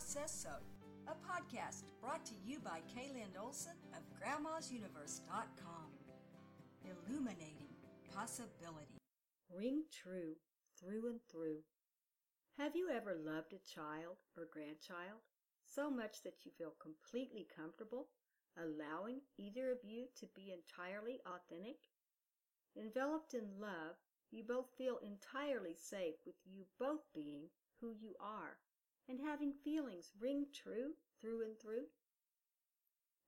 Says So, a podcast brought to you by Kaylin Olson of Grandma'sUniverse.com. Illuminating possibility. Ring true through and through. Have you ever loved a child or grandchild so much that you feel completely comfortable allowing either of you to be entirely authentic? Enveloped in love, you both feel entirely safe with you both being who you are and having feelings ring true through and through.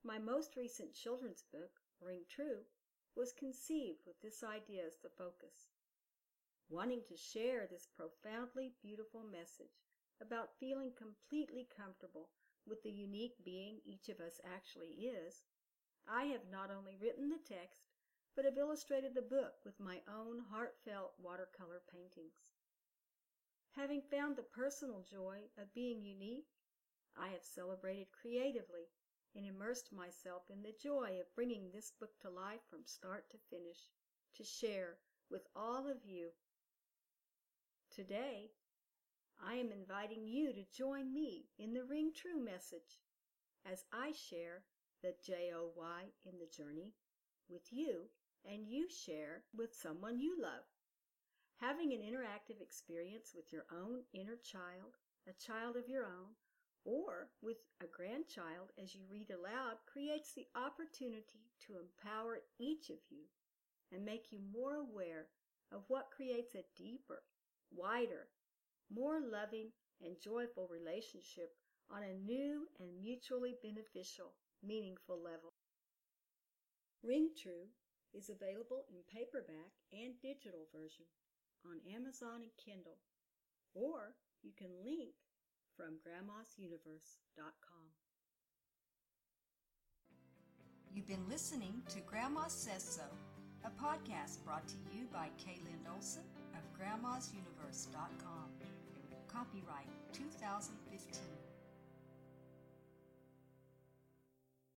My most recent children's book, Ring True, was conceived with this idea as the focus. Wanting to share this profoundly beautiful message about feeling completely comfortable with the unique being each of us actually is, I have not only written the text, but have illustrated the book with my own heartfelt watercolor paintings. Having found the personal joy of being unique, I have celebrated creatively and immersed myself in the joy of bringing this book to life from start to finish, to share with all of you. Today, I am inviting you to join me in the Ring True message as I share the J-O-Y in the journey with you and you share with someone you love. Having an interactive experience with your own inner child, a child of your own, or with a grandchild as you read aloud creates the opportunity to empower each of you and make you more aware of what creates a deeper, wider, more loving and joyful relationship on a new and mutually beneficial, meaningful level. Ring True is available in paperback and digital version on Amazon and Kindle, or you can link from grandmasuniverse.com. You've been listening to Grandma Says So, a podcast brought to you by Kaylin Olson of grandmasuniverse.com. Copyright 2015.